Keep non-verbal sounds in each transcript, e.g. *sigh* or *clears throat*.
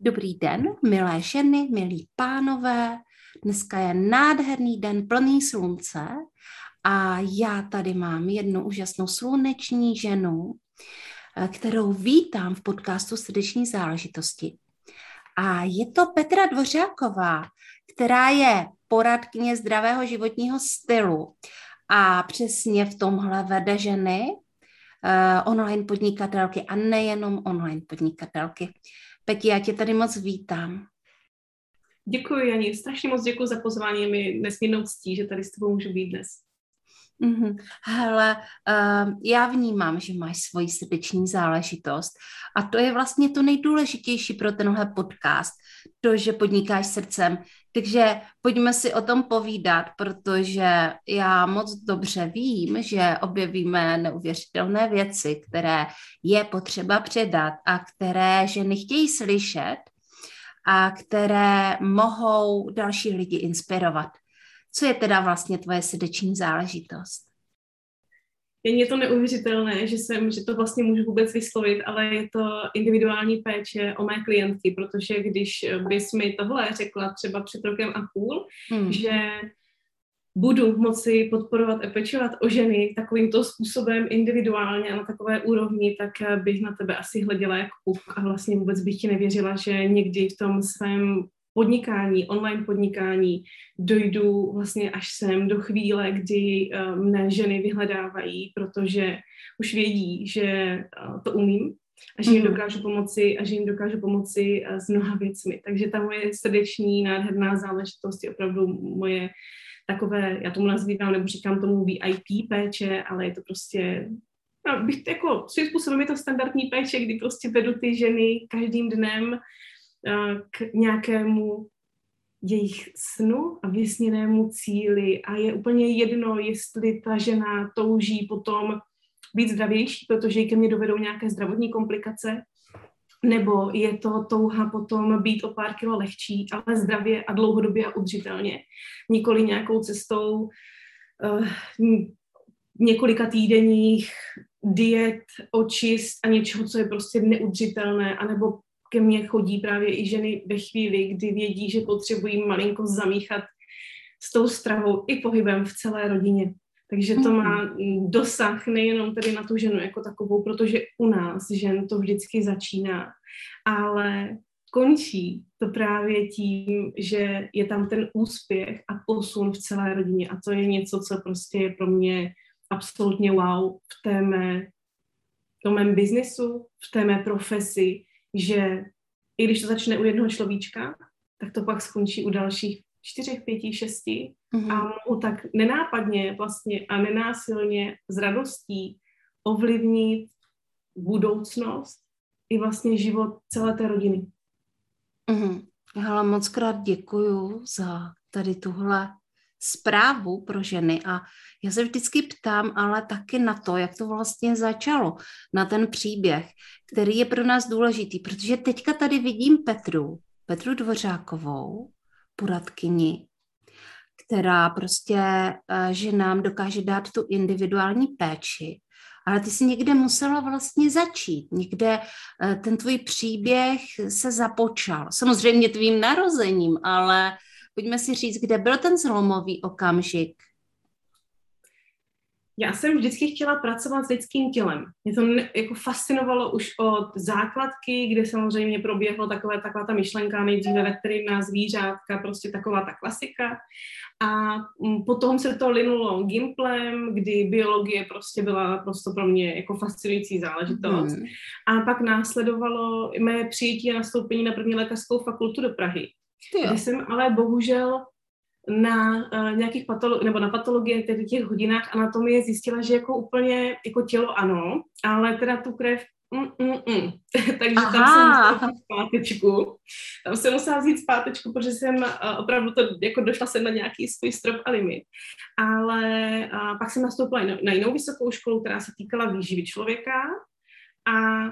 Dobrý den, milé ženy, milí pánové. Dneska je nádherný den plný slunce a já tady mám jednu úžasnou sluneční ženu, eh, kterou vítám v podcastu Srdeční záležitosti. A je to Petra Dvořáková, která je poradkyně zdravého životního stylu a přesně v tomhle vede ženy, uh, online podnikatelky a nejenom online podnikatelky. Peti, já tě tady moc vítám. Děkuji, Janí. Strašně moc děkuji za pozvání. Je mi nesmírnou ctí, že tady s tebou můžu být dnes. Mm-hmm. Hele, uh, já vnímám, že máš svoji srdeční záležitost a to je vlastně to nejdůležitější pro tenhle podcast, to, že podnikáš srdcem. Takže pojďme si o tom povídat, protože já moc dobře vím, že objevíme neuvěřitelné věci, které je potřeba předat a které ženy chtějí slyšet a které mohou další lidi inspirovat. Co je teda vlastně tvoje srdeční záležitost? Je to neuvěřitelné, že jsem, že to vlastně můžu vůbec vyslovit, ale je to individuální péče o mé klientky, protože když bys mi tohle řekla třeba před rokem a půl, hmm. že budu moci podporovat a pečovat o ženy takovýmto způsobem individuálně a na takové úrovni, tak bych na tebe asi hleděla jako puk a vlastně vůbec bych ti nevěřila, že někdy v tom svém podnikání, online podnikání dojdu vlastně až sem do chvíle, kdy uh, mne ženy vyhledávají, protože už vědí, že uh, to umím a že jim mhm. dokážu pomoci a že jim dokážu pomoci uh, s mnoha věcmi. Takže ta moje srdeční, nádherná záležitost je opravdu moje takové, já tomu nazývám, nebo říkám tomu VIP péče, ale je to prostě no, bych jako svým způsobem je to standardní péče, kdy prostě vedu ty ženy každým dnem k nějakému jejich snu a vysněnému cíli a je úplně jedno, jestli ta žena touží potom být zdravější, protože jí ke mně dovedou nějaké zdravotní komplikace, nebo je to touha potom být o pár kilo lehčí, ale zdravě a dlouhodobě a udržitelně. Nikoli nějakou cestou uh, několika týdenních diet, očist a něčeho, co je prostě neudržitelné, anebo ke mně chodí právě i ženy ve chvíli, kdy vědí, že potřebují malinko zamíchat s tou stravou i pohybem v celé rodině. Takže to má mhm. dosah nejenom tedy na tu ženu jako takovou, protože u nás žen to vždycky začíná, ale končí to právě tím, že je tam ten úspěch a posun v celé rodině a to je něco, co prostě je pro mě absolutně wow v té mé, v tom mém biznesu, v té mé profesi, že i když to začne u jednoho človíčka, tak to pak skončí u dalších čtyřech, pěti, šesti mm-hmm. a mohu tak nenápadně vlastně a nenásilně s radostí ovlivnit budoucnost i vlastně život celé té rodiny. Mm-hmm. Hele, moc krát děkuju za tady tuhle zprávu pro ženy. A já se vždycky ptám ale taky na to, jak to vlastně začalo, na ten příběh, který je pro nás důležitý, protože teďka tady vidím Petru, Petru Dvořákovou, poradkyni, která prostě eh, že nám dokáže dát tu individuální péči, ale ty jsi někde musela vlastně začít, někde eh, ten tvůj příběh se započal. Samozřejmě tvým narozením, ale pojďme si říct, kde byl ten zlomový okamžik. Já jsem vždycky chtěla pracovat s lidským tělem. Mě to jako fascinovalo už od základky, kde samozřejmě proběhlo takové, taková ta myšlenka nejdříve veterina, zvířátka, prostě taková ta klasika. A mm, potom se to linulo gimplem, kdy biologie prostě byla prostě pro mě jako fascinující záležitost. Hmm. A pak následovalo mé přijetí a nastoupení na první lékařskou fakultu do Prahy. Kde jsem ale bohužel na uh, nějakých patolo- nebo na patologie, tedy těch hodinách anatomie zjistila, že jako úplně jako tělo ano, ale teda tu krev Mm, mm, mm. *laughs* Takže Aha. tam jsem musela vzít zpátečku. Tam jsem musela vzít zpátečku, protože jsem uh, opravdu to, jako došla jsem na nějaký svůj strop a limit. Ale uh, pak jsem nastoupila na, na jinou vysokou školu, která se týkala výživy člověka a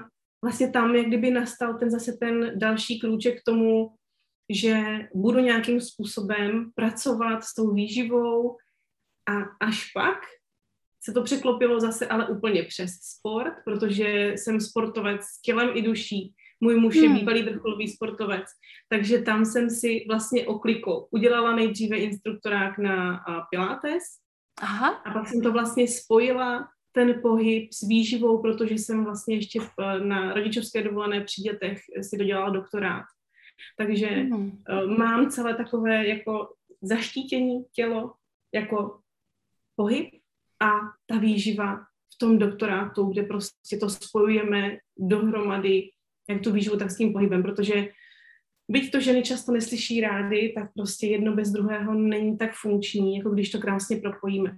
vlastně tam jak kdyby nastal ten zase ten další klíček k tomu, že budu nějakým způsobem pracovat s tou výživou a až pak se to překlopilo zase ale úplně přes sport, protože jsem sportovec s tělem i duší. Můj muž je hmm. bývalý vrcholový sportovec, takže tam jsem si vlastně oklikou udělala nejdříve instruktorák na Pilates Aha. a pak jsem to vlastně spojila ten pohyb s výživou, protože jsem vlastně ještě v, na rodičovské dovolené při dětech si dodělala doktorát. Takže mm. uh, mám celé takové jako zaštítění tělo jako pohyb a ta výživa v tom doktorátu, kde prostě to spojujeme dohromady, jak tu výživu, tak s tím pohybem, protože byť to ženy často neslyší rády, tak prostě jedno bez druhého není tak funkční, jako když to krásně propojíme.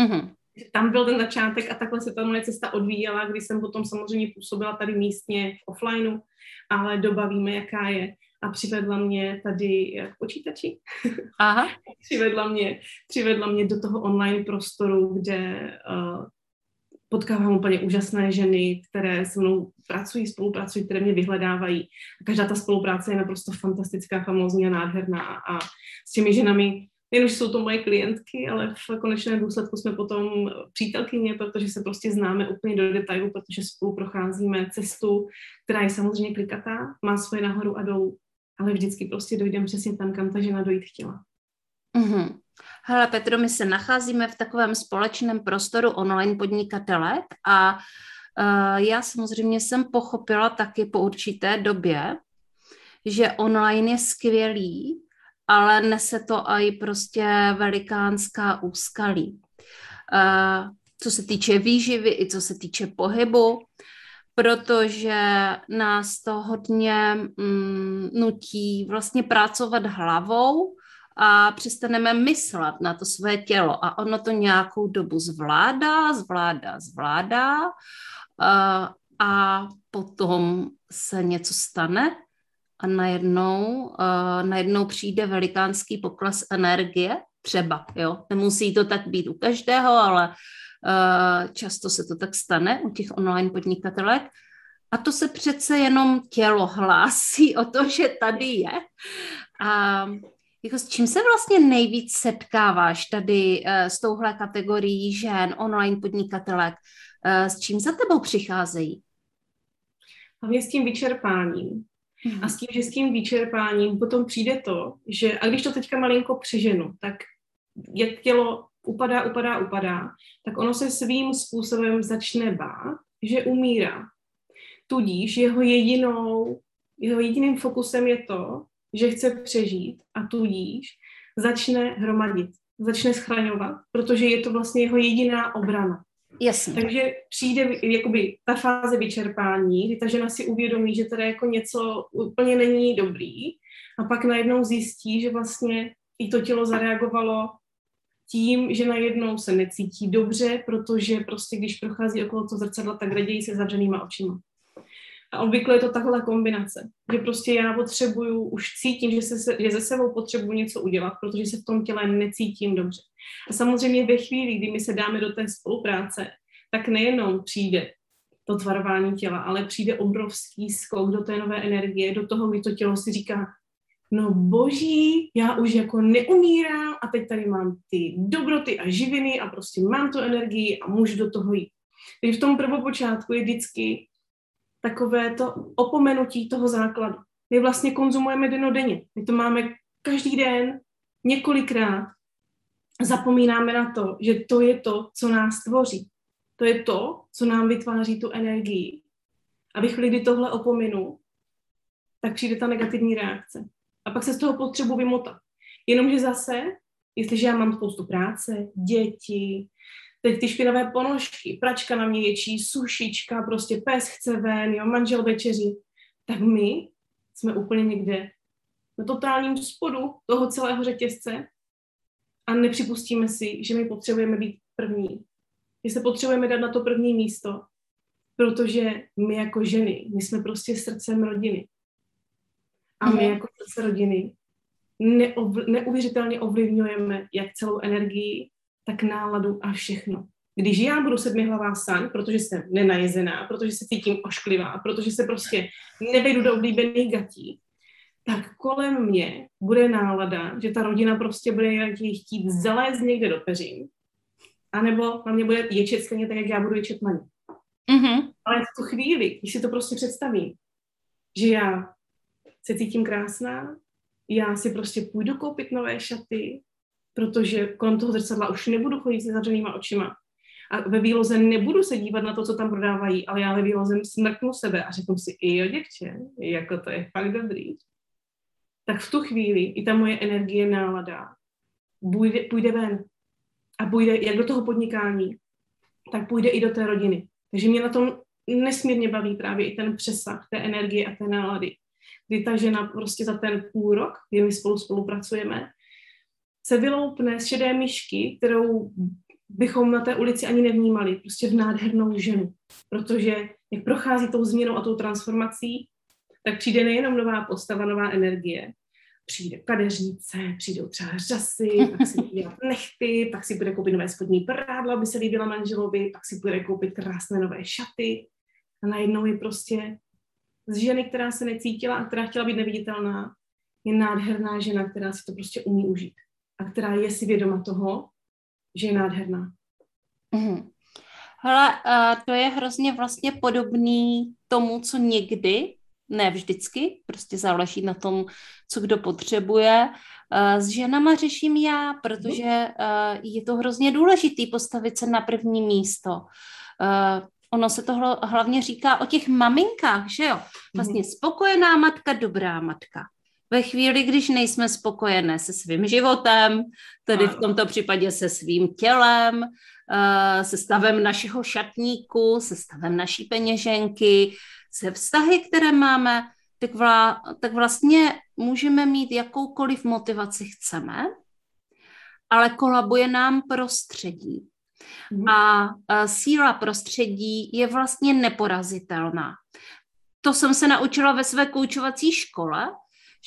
Mm-hmm. Tam byl ten začátek a takhle se ta moje cesta odvíjela, kdy jsem potom samozřejmě působila tady místně v offlineu, ale dobavíme, jaká je a přivedla mě tady k počítači. Aha. *laughs* přivedla, mě, přivedla mě do toho online prostoru, kde uh, potkávám úplně úžasné ženy, které se mnou pracují, spolupracují, které mě vyhledávají. A každá ta spolupráce je naprosto fantastická, famózní a nádherná. A s těmi ženami nejen, že jsou to moje klientky, ale v konečném důsledku jsme potom přítelkyně, protože se prostě známe úplně do detailu, protože spolu procházíme cestu, která je samozřejmě klikatá, má svoje nahoru a dolů ale vždycky prostě dojdeme přesně tam, kam ta žena dojít chtěla. Mm-hmm. Hele, Petro, my se nacházíme v takovém společném prostoru online podnikatelek a uh, já samozřejmě jsem pochopila taky po určité době, že online je skvělý, ale nese to i prostě velikánská úskalí. Uh, co se týče výživy i co se týče pohybu, protože nás to hodně mm, nutí vlastně pracovat hlavou a přestaneme myslet na to své tělo a ono to nějakou dobu zvládá, zvládá, zvládá a, a potom se něco stane a najednou, a najednou přijde velikánský pokles energie, třeba, jo, nemusí to tak být u každého, ale Eh, často se to tak stane u těch online podnikatelek. A to se přece jenom tělo hlásí o to, že tady je. A jako s čím se vlastně nejvíc setkáváš tady uh, s touhle kategorií žen, online podnikatelek? Uh, s čím za tebou přicházejí? Hlavně s tím vyčerpáním. A s tím, že s tím vyčerpáním potom přijde to, že, a když to teďka malinko přeženu, tak jak tělo upadá, upadá, upadá, tak ono se svým způsobem začne bát, že umírá. Tudíž jeho jedinou, jeho jediným fokusem je to, že chce přežít a tudíž začne hromadit, začne schraňovat, protože je to vlastně jeho jediná obrana. Jasně. Takže přijde jakoby ta fáze vyčerpání, kdy ta žena si uvědomí, že teda jako něco úplně není dobrý a pak najednou zjistí, že vlastně i to tělo zareagovalo tím, že najednou se necítí dobře, protože prostě když prochází okolo toho zrcadla, tak raději se zavřenýma očima. A obvykle je to takhle kombinace, že prostě já potřebuju, už cítím, že, se, že ze sebou potřebuju něco udělat, protože se v tom těle necítím dobře. A samozřejmě ve chvíli, kdy my se dáme do té spolupráce, tak nejenom přijde to tvarování těla, ale přijde obrovský skok do té nové energie, do toho, kdy to tělo si říká, no boží, já už jako neumírám a teď tady mám ty dobroty a živiny a prostě mám tu energii a můžu do toho jít. Takže v tom prvopočátku je vždycky takové to opomenutí toho základu. My vlastně konzumujeme denodenně. My to máme každý den, několikrát. Zapomínáme na to, že to je to, co nás tvoří. To je to, co nám vytváří tu energii. A ve chvíli, kdy tohle opominu, tak přijde ta negativní reakce. A pak se z toho potřebuji vymotat. Jenomže zase, jestliže já mám spoustu práce, děti, teď ty špinavé ponožky, pračka na mě ječí, sušička, prostě pes chce ven, jo, manžel večeři, tak my jsme úplně někde na totálním spodu toho celého řetězce a nepřipustíme si, že my potřebujeme být první. Že se potřebujeme dát na to první místo protože my jako ženy, my jsme prostě srdcem rodiny. A my mhm. jako srdce rodiny neuvěřitelně ovlivňujeme jak celou energii, tak náladu a všechno. Když já budu sedmihlavá saň, protože jsem nenajezená, protože se cítím ošklivá, protože se prostě nevejdu do oblíbených gatí, tak kolem mě bude nálada, že ta rodina prostě bude chtít zalézt někde do peřin, anebo na mě bude ječet stejně tak, jak já budu ječet na ně. Mm-hmm. Ale v tu chvíli, když si to prostě představím, že já se cítím krásná, já si prostě půjdu koupit nové šaty, protože kolem toho zrcadla už nebudu chodit se zavřenýma očima. A ve výloze nebudu se dívat na to, co tam prodávají, ale já ve výloze smrknu sebe a řeknu si, i jo, děvče, jako to je fakt dobrý. Tak v tu chvíli i ta moje energie, nálada půjde, půjde ven a půjde jak do toho podnikání, tak půjde i do té rodiny. Takže mě na tom nesmírně baví právě i ten přesah té energie a té nálady. Kdy ta žena prostě za ten půl rok, kdy my spolu spolupracujeme, se vyloupne z šedé myšky, kterou bychom na té ulici ani nevnímali, prostě v nádhernou ženu. Protože jak prochází tou změnou a tou transformací, tak přijde nejenom nová postava, nová energie, přijde kadeřnice, přijdou třeba řasy, pak si bude dělat nechty, pak si bude koupit nové spodní prádlo, aby se líbila manželovi, pak si bude koupit krásné nové šaty. A najednou je prostě z ženy, která se necítila a která chtěla být neviditelná, je nádherná žena, která si to prostě umí užít a která je si vědoma toho, že je nádherná. Mm. Hele, uh, to je hrozně vlastně podobný tomu, co někdy ne vždycky, prostě záleží na tom, co kdo potřebuje. Eh, s ženama řeším já, protože eh, je to hrozně důležitý postavit se na první místo. Eh, ono se to hlavně říká o těch maminkách, že jo? Vlastně mhm. spokojená matka, dobrá matka. Ve chvíli, když nejsme spokojené se svým životem, tedy v tomto případě se svým tělem, se stavem našeho šatníku, se stavem naší peněženky, se vztahy, které máme, tak, vla, tak vlastně můžeme mít jakoukoliv motivaci chceme, ale kolabuje nám prostředí. A, a síla prostředí je vlastně neporazitelná. To jsem se naučila ve své koučovací škole,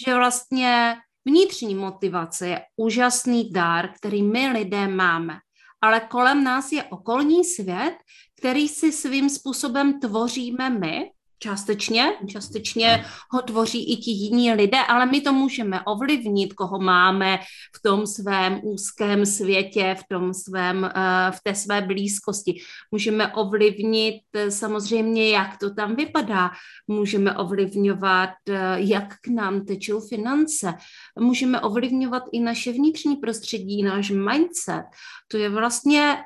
že vlastně vnitřní motivace je úžasný dar, který my lidé máme. Ale kolem nás je okolní svět, který si svým způsobem tvoříme my Částečně, částečně ho tvoří i ti jiní lidé, ale my to můžeme ovlivnit, koho máme v tom svém úzkém světě, v, tom svém, eh, v té své blízkosti. Můžeme ovlivnit eh, samozřejmě, jak to tam vypadá. Můžeme ovlivňovat, eh, jak k nám tečou finance. Můžeme ovlivňovat i naše vnitřní prostředí, náš mindset. To je vlastně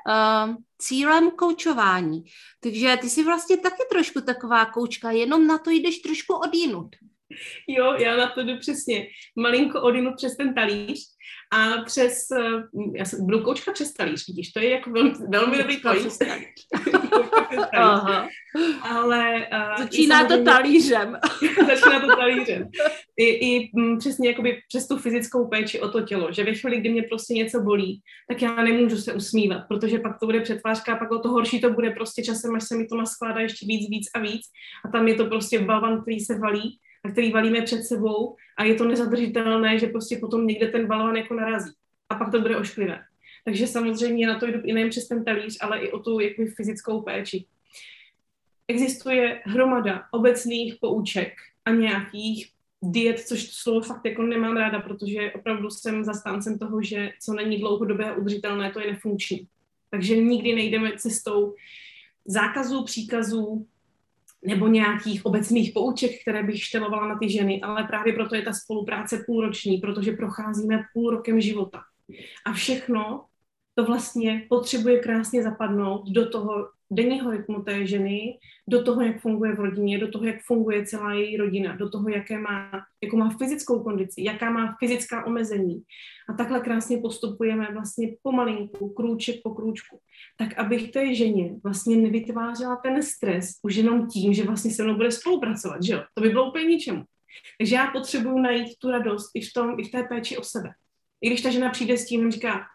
cílem koučování. Takže ty jsi vlastně taky trošku taková koučka, jenom na to jdeš trošku odjinut. Jo, já na to jdu přesně. Malinko odjinut přes ten talíř a přes, eh, já jsem, budu koučka přes talíř, vidíš, to je jako velmi, velmi dobrý *laughs* talíř. Aha. Ale... Uh, Začíná to talířem. *laughs* Začíná to talířem. I, i m, mm, přesně jakoby přes tu fyzickou péči o to tělo, že ve chvíli, kdy mě prostě něco bolí, tak já nemůžu se usmívat, protože pak to bude přetvářka a pak o to horší to bude prostě časem, až se mi to naskládá ještě víc, víc a víc a tam je to prostě balvan, který se valí který valíme před sebou a je to nezadržitelné, že prostě potom někde ten balvan jako narazí a pak to bude ošklivé. Takže samozřejmě na to jdu i nejen přes ten talíř, ale i o tu jako fyzickou péči. Existuje hromada obecných pouček a nějakých diet, což to slovo fakt jako nemám ráda, protože opravdu jsem zastáncem toho, že co není dlouhodobé a udržitelné, to je nefunkční. Takže nikdy nejdeme cestou zákazů, příkazů nebo nějakých obecných pouček, které bych štelovala na ty ženy, ale právě proto je ta spolupráce půlroční, protože procházíme půl rokem života. A všechno to vlastně potřebuje krásně zapadnout do toho denního rytmu té ženy, do toho, jak funguje v rodině, do toho, jak funguje celá její rodina, do toho, jaké má, jakou má fyzickou kondici, jaká má fyzická omezení. A takhle krásně postupujeme vlastně pomalinku, krůček po krůčku. Tak abych té ženě vlastně nevytvářela ten stres už jenom tím, že vlastně se mnou bude spolupracovat, že jo? To by bylo úplně ničemu. Takže já potřebuju najít tu radost i v, tom, i v té péči o sebe. I když ta žena přijde s tím, říká,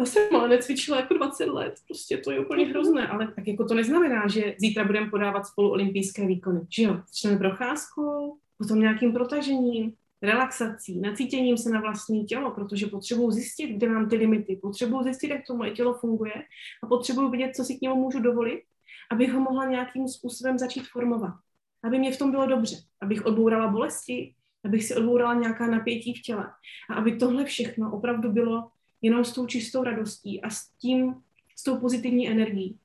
já jsem ale necvičila jako 20 let, prostě to je úplně hrozné, ale tak jako to neznamená, že zítra budeme podávat spolu olympijské výkony, že jo, začneme procházkou, potom nějakým protažením, relaxací, nacítěním se na vlastní tělo, protože potřebuji zjistit, kde mám ty limity, potřebuji zjistit, jak to moje tělo funguje a potřebuji vidět, co si k němu můžu dovolit, abych ho mohla nějakým způsobem začít formovat. Aby mě v tom bylo dobře, abych odbourala bolesti, abych si odbourala nějaká napětí v těle a aby tohle všechno opravdu bylo jenom s tou čistou radostí a s tím, s tou pozitivní energií.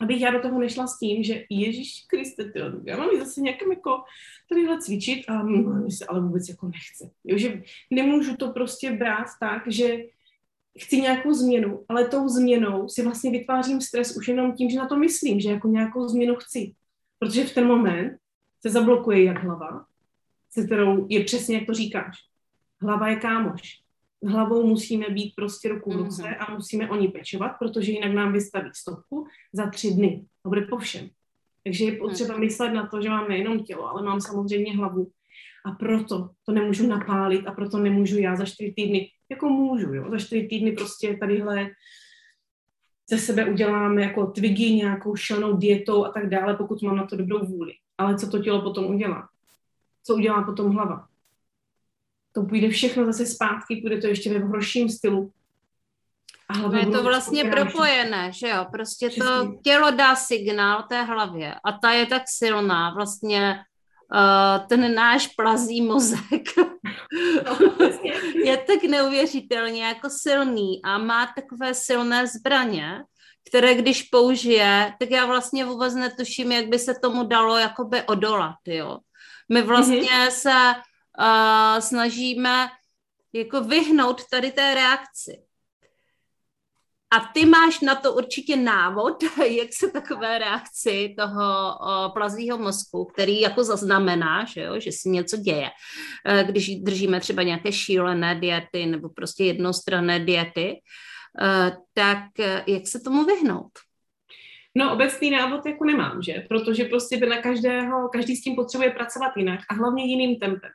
Abych já do toho nešla s tím, že Ježíš Kriste, já mám zase nějakým jako tadyhle cvičit a mě se ale vůbec jako nechce. Jo, že nemůžu to prostě brát tak, že chci nějakou změnu, ale tou změnou si vlastně vytvářím stres už jenom tím, že na to myslím, že jako nějakou změnu chci. Protože v ten moment se zablokuje jak hlava, se kterou je přesně, jak to říkáš. Hlava je kámoš hlavou musíme být prostě ruku v ruce mm-hmm. a musíme o ní pečovat, protože jinak nám vystaví stopku za tři dny. To bude po všem. Takže je potřeba mm-hmm. myslet na to, že mám nejenom tělo, ale mám samozřejmě hlavu. A proto to nemůžu napálit a proto nemůžu já za čtyři týdny, jako můžu, jo, za čtyři týdny prostě tadyhle ze sebe uděláme jako twigy nějakou šilnou dietou a tak dále, pokud mám na to dobrou vůli. Ale co to tělo potom udělá? Co udělá potom hlava? To půjde všechno zase zpátky, půjde to ještě ve horším stylu. A no je to vlastně propojené, že jo? Prostě Přesně. to tělo dá signál té hlavě a ta je tak silná, vlastně uh, ten náš plazí mozek no, *laughs* je tak neuvěřitelně jako silný a má takové silné zbraně, které když použije, tak já vlastně vůbec netuším, jak by se tomu dalo jakoby odolat, jo. My vlastně mm-hmm. se snažíme jako vyhnout tady té reakci. A ty máš na to určitě návod, *laughs* jak se takové reakci toho plazího mozku, který jako zaznamená, že, jo, že si něco děje, uh, když držíme třeba nějaké šílené diety nebo prostě jednostranné diety, uh, tak uh, jak se tomu vyhnout? No, obecný návod jako nemám, že? Protože prostě by na každého, každý s tím potřebuje pracovat jinak a hlavně jiným tempem.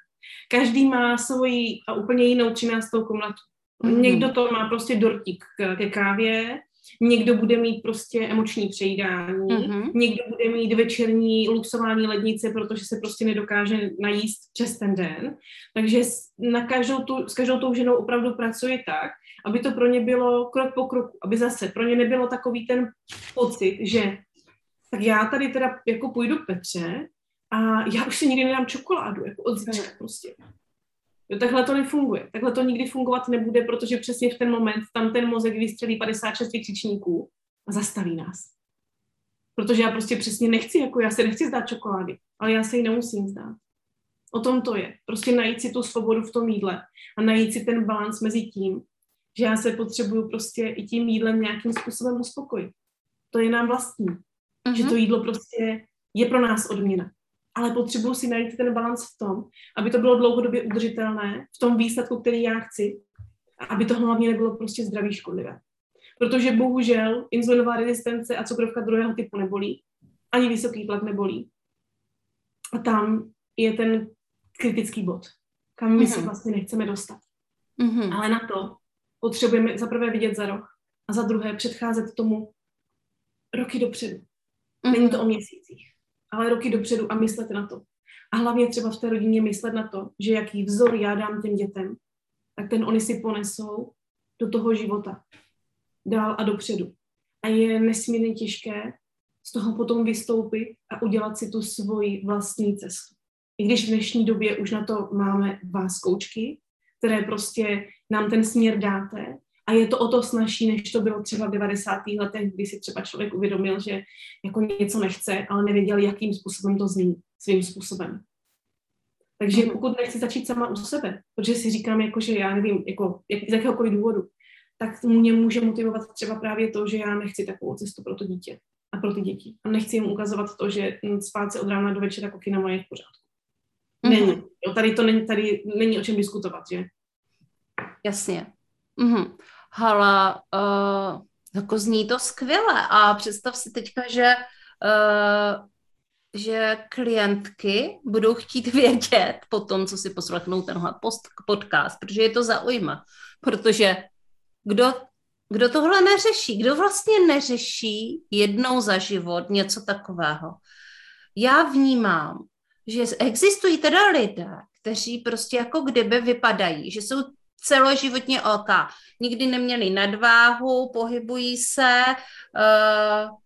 Každý má svoji a úplně jinou třináctou komnatu. Mm-hmm. Někdo to má prostě dortík ke kávě, někdo bude mít prostě emoční přejídání, mm-hmm. někdo bude mít večerní luxování lednice, protože se prostě nedokáže najíst přes ten den. Takže na každou tu, s každou tou ženou opravdu pracuje tak, aby to pro ně bylo krok po kroku, aby zase pro ně nebylo takový ten pocit, že tak já tady teda jako půjdu k Petře a já už si nikdy nedám čokoládu, jako od zítřka prostě. Jo, takhle to nefunguje. Takhle to nikdy fungovat nebude, protože přesně v ten moment tam ten mozek vystřelí 56 vykřičníků a zastaví nás. Protože já prostě přesně nechci, jako já se nechci zdát čokolády, ale já se ji nemusím zdát. O tom to je. Prostě najít si tu svobodu v tom jídle a najít si ten balans mezi tím, že já se potřebuju prostě i tím jídlem nějakým způsobem uspokojit. To je nám vlastní. Mm-hmm. Že to mhm. jídlo prostě je pro nás odměna ale potřebuji si najít ten balans v tom, aby to bylo dlouhodobě udržitelné v tom výsledku, který já chci, a aby to hlavně nebylo prostě zdraví škodlivé. Protože bohužel insulinová rezistence a cukrovka druhého typu nebolí, ani vysoký tlak nebolí. A tam je ten kritický bod, kam my mm-hmm. se mhm. vlastně nechceme dostat. Mm-hmm. Ale na to potřebujeme za prvé vidět za rok a za druhé předcházet tomu roky dopředu. Mm-hmm. Není to o měsících ale roky dopředu a myslet na to. A hlavně třeba v té rodině myslet na to, že jaký vzor já dám těm dětem, tak ten oni si ponesou do toho života. Dál a dopředu. A je nesmírně těžké z toho potom vystoupit a udělat si tu svoji vlastní cestu. I když v dnešní době už na to máme vás koučky, které prostě nám ten směr dáte, a je to o to snažší, než to bylo třeba v 90. letech, kdy si třeba člověk uvědomil, že jako něco nechce, ale nevěděl, jakým způsobem to zní svým způsobem. Takže mm-hmm. pokud nechci začít sama u sebe, protože si říkám, jako, že já nevím, jako, jak, z jakéhokoliv důvodu, tak mě může motivovat třeba právě to, že já nechci takovou cestu pro to dítě a pro ty děti. A nechci jim ukazovat to, že spát se od rána do večera má je v pořádku. Mm-hmm. Není. Jo, tady to není, tady není o čem diskutovat, že? Jasně. Mm-hmm. Hala, uh, jako zní to skvěle a představ si teďka, že uh, že klientky budou chtít *laughs* vědět po tom, co si poslechnou tenhle post, podcast, protože je to zaujíma. Protože kdo kdo tohle neřeší? Kdo vlastně neřeší jednou za život něco takového? Já vnímám, že existují teda lidé, kteří prostě jako kdyby vypadají, že jsou celoživotně OK. Nikdy neměli nadváhu, pohybují se, uh,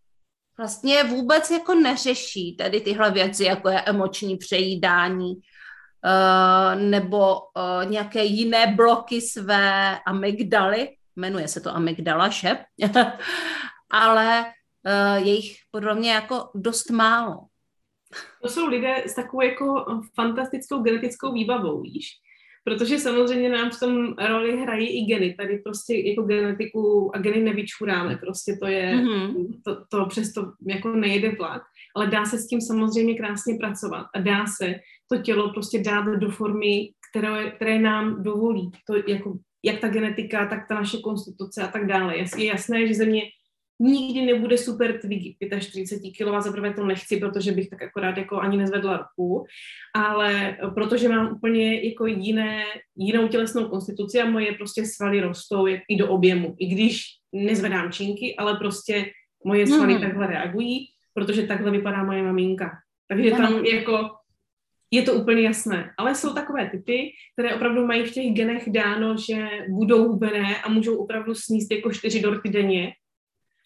vlastně vůbec jako neřeší tady tyhle věci, jako je emoční přejídání, uh, nebo uh, nějaké jiné bloky své amygdaly, jmenuje se to amygdala, že? *laughs* Ale uh, je jich podle mě jako dost málo. To jsou lidé s takovou jako fantastickou genetickou výbavou, víš? Protože samozřejmě nám v tom roli hrají i geny. Tady prostě jako genetiku a geny nevyčuráme. Prostě to je, mm-hmm. to, to přesto jako nejede vlak. Ale dá se s tím samozřejmě krásně pracovat a dá se to tělo prostě dát do formy, které, které nám dovolí. To jako, jak ta genetika, tak ta naše konstituce a tak dále. Je jasné, že země nikdy nebude super tvig 45 kg, za prvé to nechci, protože bych tak akorát jako ani nezvedla ruku, ale protože mám úplně jako jiné, jinou tělesnou konstituci a moje prostě svaly rostou jak i do objemu, i když nezvedám činky, ale prostě moje svaly mm. takhle reagují, protože takhle vypadá moje maminka. Takže tam jako je to úplně jasné. Ale jsou takové typy, které opravdu mají v těch genech dáno, že budou hubené a můžou opravdu sníst jako čtyři dorty denně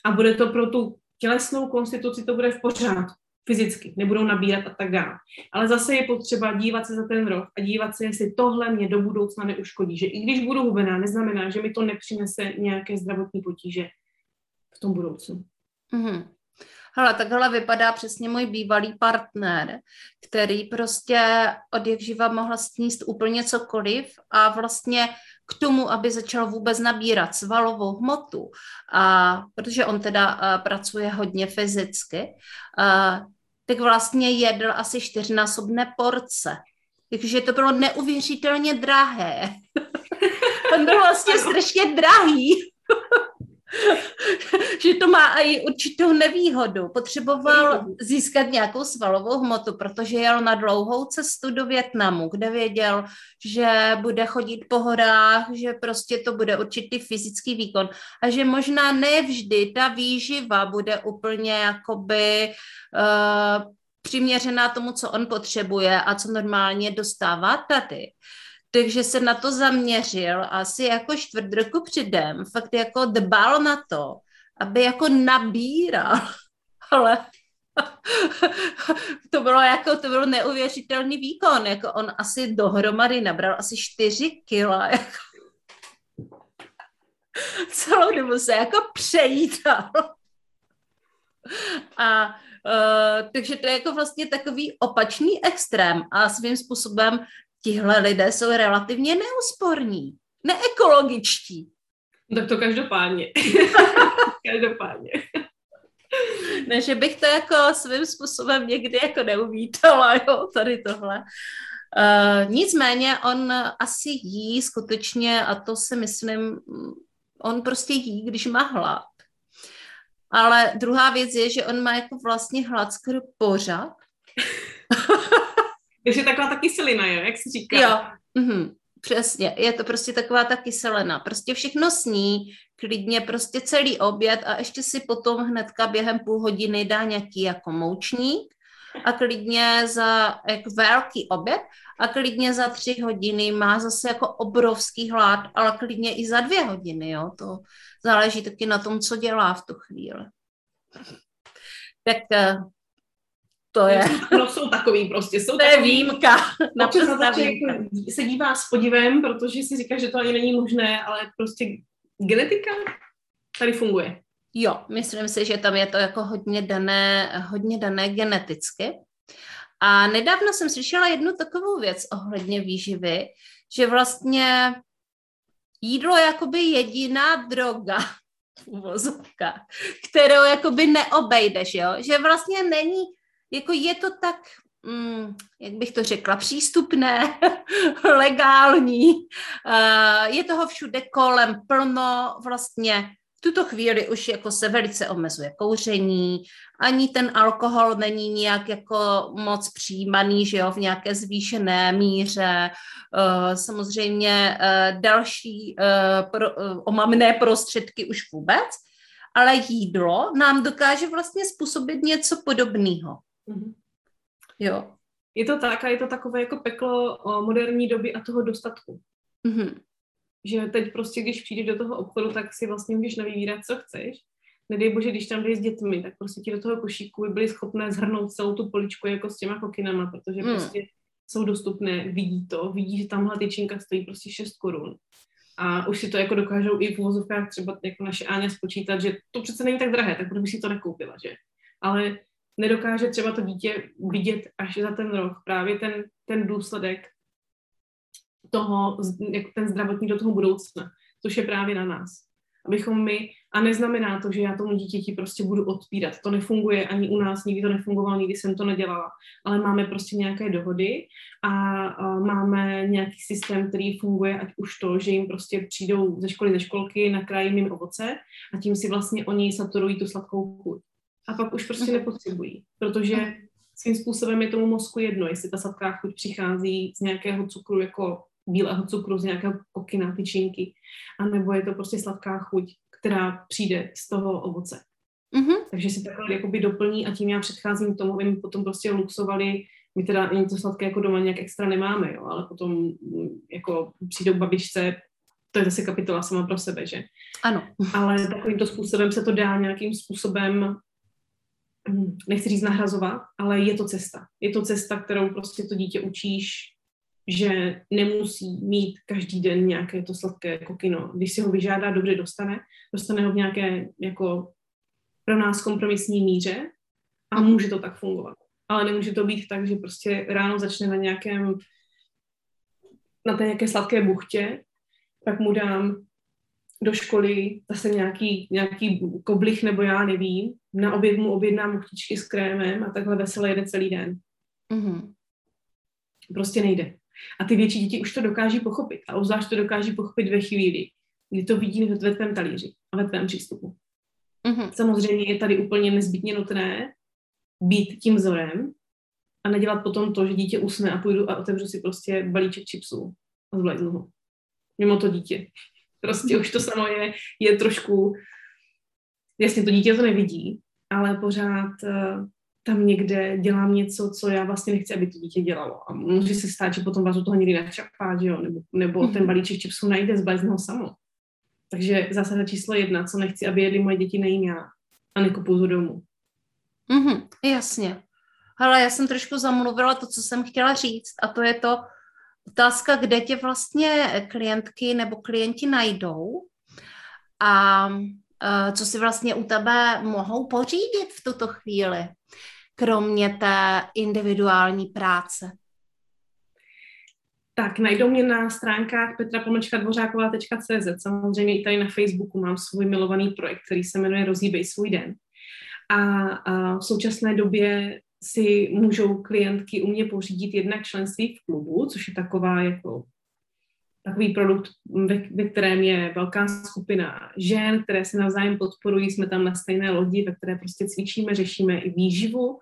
a bude to pro tu tělesnou konstituci, to bude v pořádku fyzicky, nebudou nabírat a tak dále. Ale zase je potřeba dívat se za ten rok a dívat se, jestli tohle mě do budoucna neuškodí. Že i když budu hubená, neznamená, že mi to nepřinese nějaké zdravotní potíže v tom budoucnu. Mm-hmm. Hele, takhle vypadá přesně můj bývalý partner, který prostě od jak živa mohl sníst úplně cokoliv a vlastně k tomu, aby začal vůbec nabírat svalovou hmotu, a, protože on teda a, pracuje hodně fyzicky, a, tak vlastně jedl asi čtyřnásobné porce. Takže to bylo neuvěřitelně drahé. *laughs* on byl vlastně strašně drahý. Že to má i určitou nevýhodu. Potřeboval získat nějakou svalovou hmotu, protože jel na dlouhou cestu do Větnamu, kde věděl, že bude chodit po horách, že prostě to bude určitý fyzický výkon a že možná nevždy ta výživa bude úplně jakoby uh, přiměřená tomu, co on potřebuje a co normálně dostává tady takže se na to zaměřil asi jako čtvrt roku předem, fakt jako dbal na to, aby jako nabíral, *laughs* ale *laughs* to bylo jako, to bylo neuvěřitelný výkon, jako on asi dohromady nabral asi 4 kila, *laughs* jako celou dobu se jako přejítal. A uh, takže to je jako vlastně takový opačný extrém a svým způsobem tihle lidé jsou relativně neúsporní, neekologičtí. Tak to každopádně. *laughs* každopádně. Ne, že bych to jako svým způsobem někdy jako neuvítala, jo, tady tohle. Uh, nicméně on asi jí skutečně, a to si myslím, on prostě jí, když má hlad. Ale druhá věc je, že on má jako vlastně hlad skoro pořád. *laughs* Takže taková ta kyselina, jo, jak se říká. Jo, mm-hmm. Přesně, je to prostě taková ta kyselina. Prostě všechno sní, klidně prostě celý oběd a ještě si potom hnedka během půl hodiny dá nějaký jako moučník a klidně za jako velký oběd a klidně za tři hodiny má zase jako obrovský hlad, ale klidně i za dvě hodiny, jo. To záleží taky na tom, co dělá v tu chvíli. Tak eh, to je... No jsou takový prostě, jsou *laughs* to takový, je výjimka. Naprosto *laughs* na výjimka. se dívá s podivem, protože si říká, že to ani není možné, ale prostě genetika tady funguje. Jo, myslím si, že tam je to jako hodně dané, hodně dané geneticky. A nedávno jsem slyšela jednu takovou věc ohledně výživy, že vlastně jídlo je jakoby jediná droga, *laughs* uvozovka, kterou jakoby neobejdeš, jo? Že vlastně není jako je to tak, mm, jak bych to řekla, přístupné, *laughs* legální, uh, je toho všude kolem plno, vlastně tuto chvíli už jako se velice omezuje kouření, ani ten alkohol není nějak jako moc přijímaný, že jo, v nějaké zvýšené míře. Eh, samozřejmě eh, další omamné prostředky už vůbec, ale jídlo nám dokáže vlastně způsobit něco podobného. Mm-hmm. Jo. Je to tak a je to takové jako peklo moderní doby a toho dostatku. Mm-hmm že teď prostě, když přijdeš do toho obchodu, tak si vlastně můžeš navývírat, co chceš. Nedej bože, když tam jdeš s dětmi, tak prostě ti do toho košíku by byly schopné zhrnout celou tu poličku jako s těma kokinama, protože mm. prostě jsou dostupné, vidí to, vidí, že tamhle tyčinka stojí prostě 6 korun. A už si to jako dokážou i v uvozovkách třeba jako naše Áňa spočítat, že to přece není tak drahé, tak proč by si to nekoupila, že? Ale nedokáže třeba to dítě vidět až za ten rok právě ten, ten důsledek toho, jako ten zdravotní do toho budoucna, což je právě na nás. Abychom my, a neznamená to, že já tomu dítěti prostě budu odpírat. To nefunguje ani u nás, nikdy to nefungovalo, nikdy jsem to nedělala. Ale máme prostě nějaké dohody a, a máme nějaký systém, který funguje, ať už to, že jim prostě přijdou ze školy, ze školky, nakrájím jim ovoce a tím si vlastně oni saturují tu sladkou chuť. A pak už prostě mhm. nepotřebují, protože mhm. svým způsobem je tomu mozku jedno, jestli ta sladká chuť přichází z nějakého cukru jako bílého cukru z nějakého kokina, tyčinky, anebo je to prostě sladká chuť, která přijde z toho ovoce. Mm-hmm. Takže si takhle jakoby doplní a tím já předcházím tomu, aby mi potom prostě luxovali, my teda něco sladké jako doma nějak extra nemáme, jo, ale potom mm, jako přijdou babičce, to je zase kapitola sama pro sebe, že? Ano. Ale takovýmto způsobem se to dá nějakým způsobem *clears throat* nechci říct nahrazovat, ale je to cesta. Je to cesta, kterou prostě to dítě učíš že nemusí mít každý den nějaké to sladké kokino. Když si ho vyžádá, dobře dostane, dostane ho v nějaké jako pro nás kompromisní míře a může to tak fungovat. Ale nemůže to být tak, že prostě ráno začne na nějakém na té nějaké sladké buchtě, pak mu dám do školy zase nějaký, nějaký koblich nebo já nevím, na oběd mu objednám muchtičky s krémem a takhle veselé jede celý den. Mm-hmm. Prostě nejde. A ty větší děti už to dokáží pochopit. A obzvlášť to dokáží pochopit ve chvíli, kdy to vidí ve tvém talíři a ve tvém přístupu. Mm-hmm. Samozřejmě je tady úplně nezbytně nutné být tím vzorem a nedělat potom to, že dítě usne a půjdu a otevřu si prostě balíček čipsů a zblajznu ho. Mimo to dítě. Prostě už to samo je, je trošku, jasně to dítě to nevidí, ale pořád uh, tam někde dělám něco, co já vlastně nechci, aby to dítě dělalo. A může se stát, že potom vás u toho nikdy nečapá, že jo? nebo, nebo mm-hmm. ten balíček čipsů najde, zblázne ho samo. Takže zásada číslo jedna, co nechci, aby jedli moje děti, nejím já a nekupuju to domů. Mm-hmm, jasně. Ale já jsem trošku zamluvila to, co jsem chtěla říct a to je to otázka, kde tě vlastně klientky nebo klienti najdou a co si vlastně u tebe mohou pořídit v tuto chvíli kromě té individuální práce? Tak, najdou mě na stránkách petrapomlčkadvořáková.cz. Samozřejmě i tady na Facebooku mám svůj milovaný projekt, který se jmenuje Rozhýbej svůj den. A, a v současné době si můžou klientky u mě pořídit jednak členství v klubu, což je taková jako takový produkt, ve, ve kterém je velká skupina žen, které se navzájem podporují, jsme tam na stejné lodi, ve které prostě cvičíme, řešíme i výživu,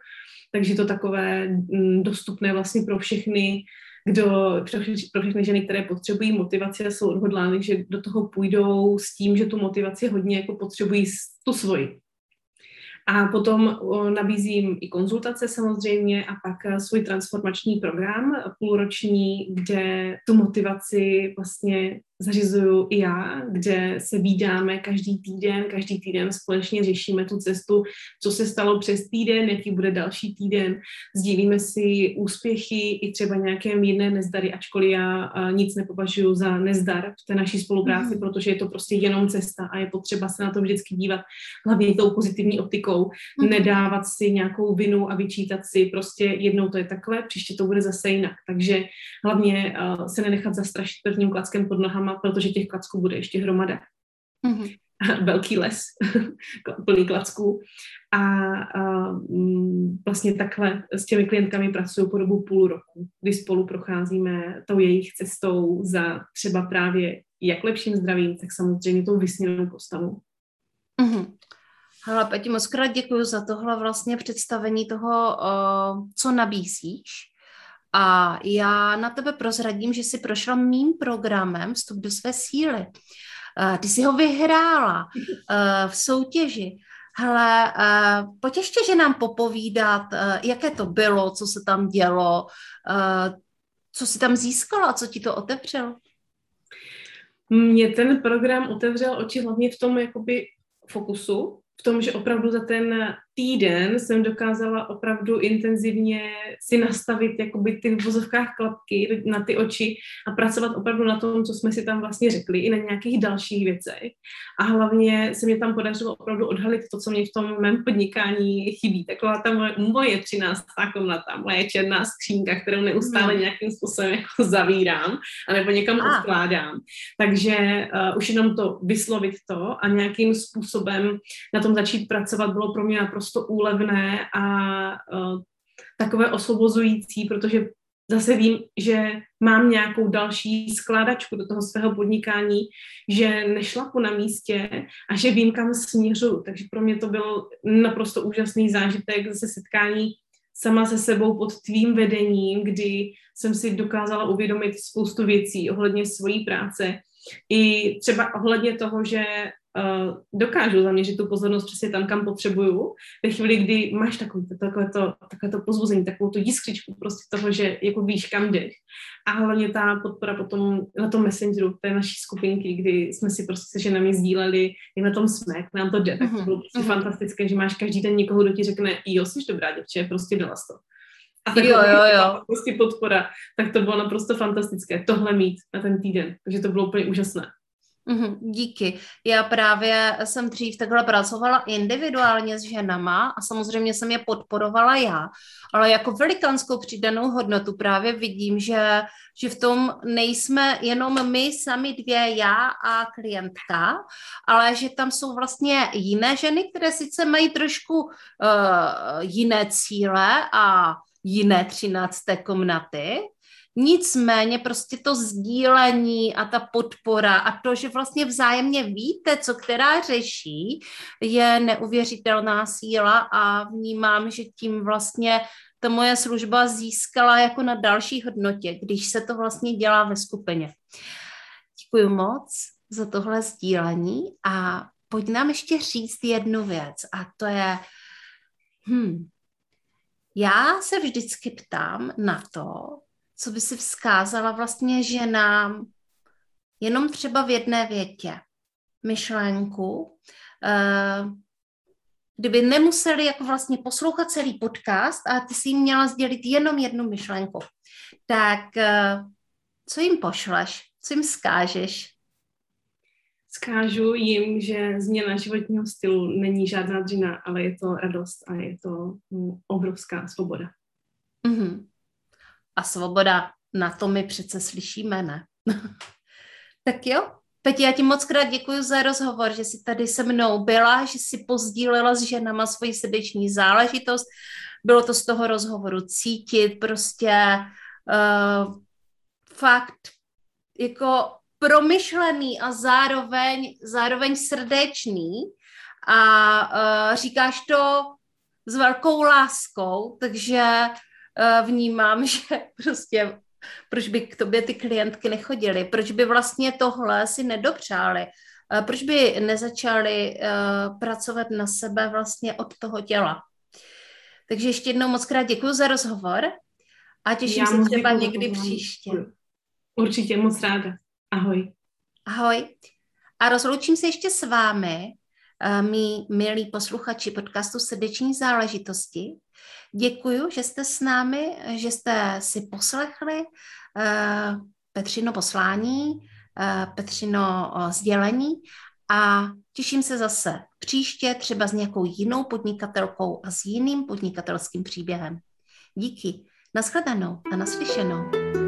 takže to takové mm, dostupné vlastně pro všechny, kdo, pro, všechny ženy, které potřebují motivaci a jsou odhodlány, že do toho půjdou s tím, že tu motivaci hodně jako potřebují tu svoji. A potom nabízím i konzultace samozřejmě a pak svůj transformační program půlroční, kde tu motivaci vlastně zařizuju i já, kde se vídáme každý týden, každý týden společně řešíme tu cestu, co se stalo přes týden, jaký bude další týden, sdílíme si úspěchy i třeba nějaké mírné nezdary, ačkoliv já nic nepovažuji za nezdar v té naší spolupráci, mm. protože je to prostě jenom cesta a je potřeba se na to vždycky dívat hlavně tou pozitivní optikou, mm. nedávat si nějakou vinu a vyčítat si prostě jednou to je takhle, příště to bude zase jinak. Takže hlavně uh, se nenechat zastrašit prvním klackem pod nohama sama, protože těch klacků bude ještě hromada. Mm-hmm. *laughs* Velký les, *laughs* plný klacků. A, a mm, vlastně takhle s těmi klientkami pracuju po dobu půl roku, kdy spolu procházíme tou jejich cestou za třeba právě jak lepším zdravím, tak samozřejmě tou vysněnou postavou. Mm-hmm. Hele, Peti, moc krát děkuji za tohle vlastně představení toho, uh, co nabízíš. A já na tebe prozradím, že jsi prošla mým programem Vstup do své síly. Uh, ty jsi ho vyhrála uh, *laughs* v soutěži. Hele, uh, pojď ještě, že nám popovídat, jaké to bylo, co se tam dělo, co jsi tam získala, co ti to otevřelo? Mě ten program otevřel oči hlavně v tom jakoby fokusu, v tom, že opravdu za ten týden jsem dokázala opravdu intenzivně si nastavit jakoby ty v vozovkách klapky na ty oči a pracovat opravdu na tom, co jsme si tam vlastně řekli, i na nějakých dalších věcech. A hlavně se mě tam podařilo opravdu odhalit to, co mě v tom mém podnikání chybí. Taková ta moje, moje 13. komnata, moje černá skřínka, kterou neustále hmm. nějakým způsobem jako zavírám anebo někam ah. odkládám. Takže uh, už jenom to vyslovit to a nějakým způsobem na tom začít pracovat bylo pro mě naprosto naprosto úlevné a uh, takové osvobozující, protože zase vím, že mám nějakou další skládačku do toho svého podnikání, že nešlapu na místě a že vím, kam směřu. Takže pro mě to byl naprosto úžasný zážitek ze setkání sama se sebou pod tvým vedením, kdy jsem si dokázala uvědomit spoustu věcí ohledně svojí práce. I třeba ohledně toho, že uh, dokážu zaměřit tu pozornost přesně tam, kam potřebuju. Ve chvíli, kdy máš takový, takové, to, takové to pozbuzení, takovou tu jiskřičku prostě toho, že jako víš, kam jdeš. A hlavně ta podpora potom na tom messengeru, té naší skupinky, kdy jsme si prostě se ženami sdíleli, jak na tom jsme, jak nám to jde, tak to mhm, bylo prostě uh-huh. fantastické, že máš každý den někoho, kdo ti řekne, jo, jsi dobrá děvče, prostě dala to. A tak jo, jo, jo. *laughs* Prostě podpora, tak to bylo naprosto fantastické, tohle mít na ten týden, takže to bylo úplně úžasné. Mm-hmm, díky. Já právě jsem dřív takhle pracovala individuálně s ženama a samozřejmě jsem je podporovala já, ale jako velikánskou přidanou hodnotu právě vidím, že, že v tom nejsme jenom my sami dvě, já a klientka, ale že tam jsou vlastně jiné ženy, které sice mají trošku uh, jiné cíle a jiné třinácté komnaty, Nicméně prostě to sdílení a ta podpora a to, že vlastně vzájemně víte, co která řeší, je neuvěřitelná síla a vnímám, že tím vlastně ta moje služba získala jako na další hodnotě, když se to vlastně dělá ve skupině. Děkuji moc za tohle sdílení a pojď nám ještě říct jednu věc a to je, hm, já se vždycky ptám na to, co by si vzkázala vlastně ženám jenom třeba v jedné větě myšlenku, eh, kdyby nemuseli jako vlastně poslouchat celý podcast a ty si jim měla sdělit jenom jednu myšlenku, tak eh, co jim pošleš, co jim vzkážeš? Zkážu jim, že změna životního stylu není žádná dřina, ale je to radost a je to mm, obrovská svoboda. Mm-hmm a svoboda, na to my přece slyšíme, ne? *laughs* tak jo, Peti, já ti moc krát děkuji za rozhovor, že jsi tady se mnou byla, že jsi pozdílela s ženama svoji srdeční záležitost. Bylo to z toho rozhovoru cítit prostě uh, fakt jako promyšlený a zároveň, zároveň srdečný a uh, říkáš to s velkou láskou, takže vnímám, *laughs* že prostě proč by k tobě ty klientky nechodily, proč by vlastně tohle si nedopřáli, eh, proč by nezačali eh, pracovat na sebe vlastně od toho těla. Takže ještě jednou moc krát děkuji za rozhovor a těším Já se třeba někdy příště. Určitě moc ráda. Ahoj. Ahoj. A rozloučím se ještě s vámi, mý milí posluchači podcastu Srdeční záležitosti. Děkuji, že jste s námi, že jste si poslechli uh, Petřino poslání, uh, Petřino sdělení a těším se zase příště třeba s nějakou jinou podnikatelkou a s jiným podnikatelským příběhem. Díky, nashledanou a naslyšenou.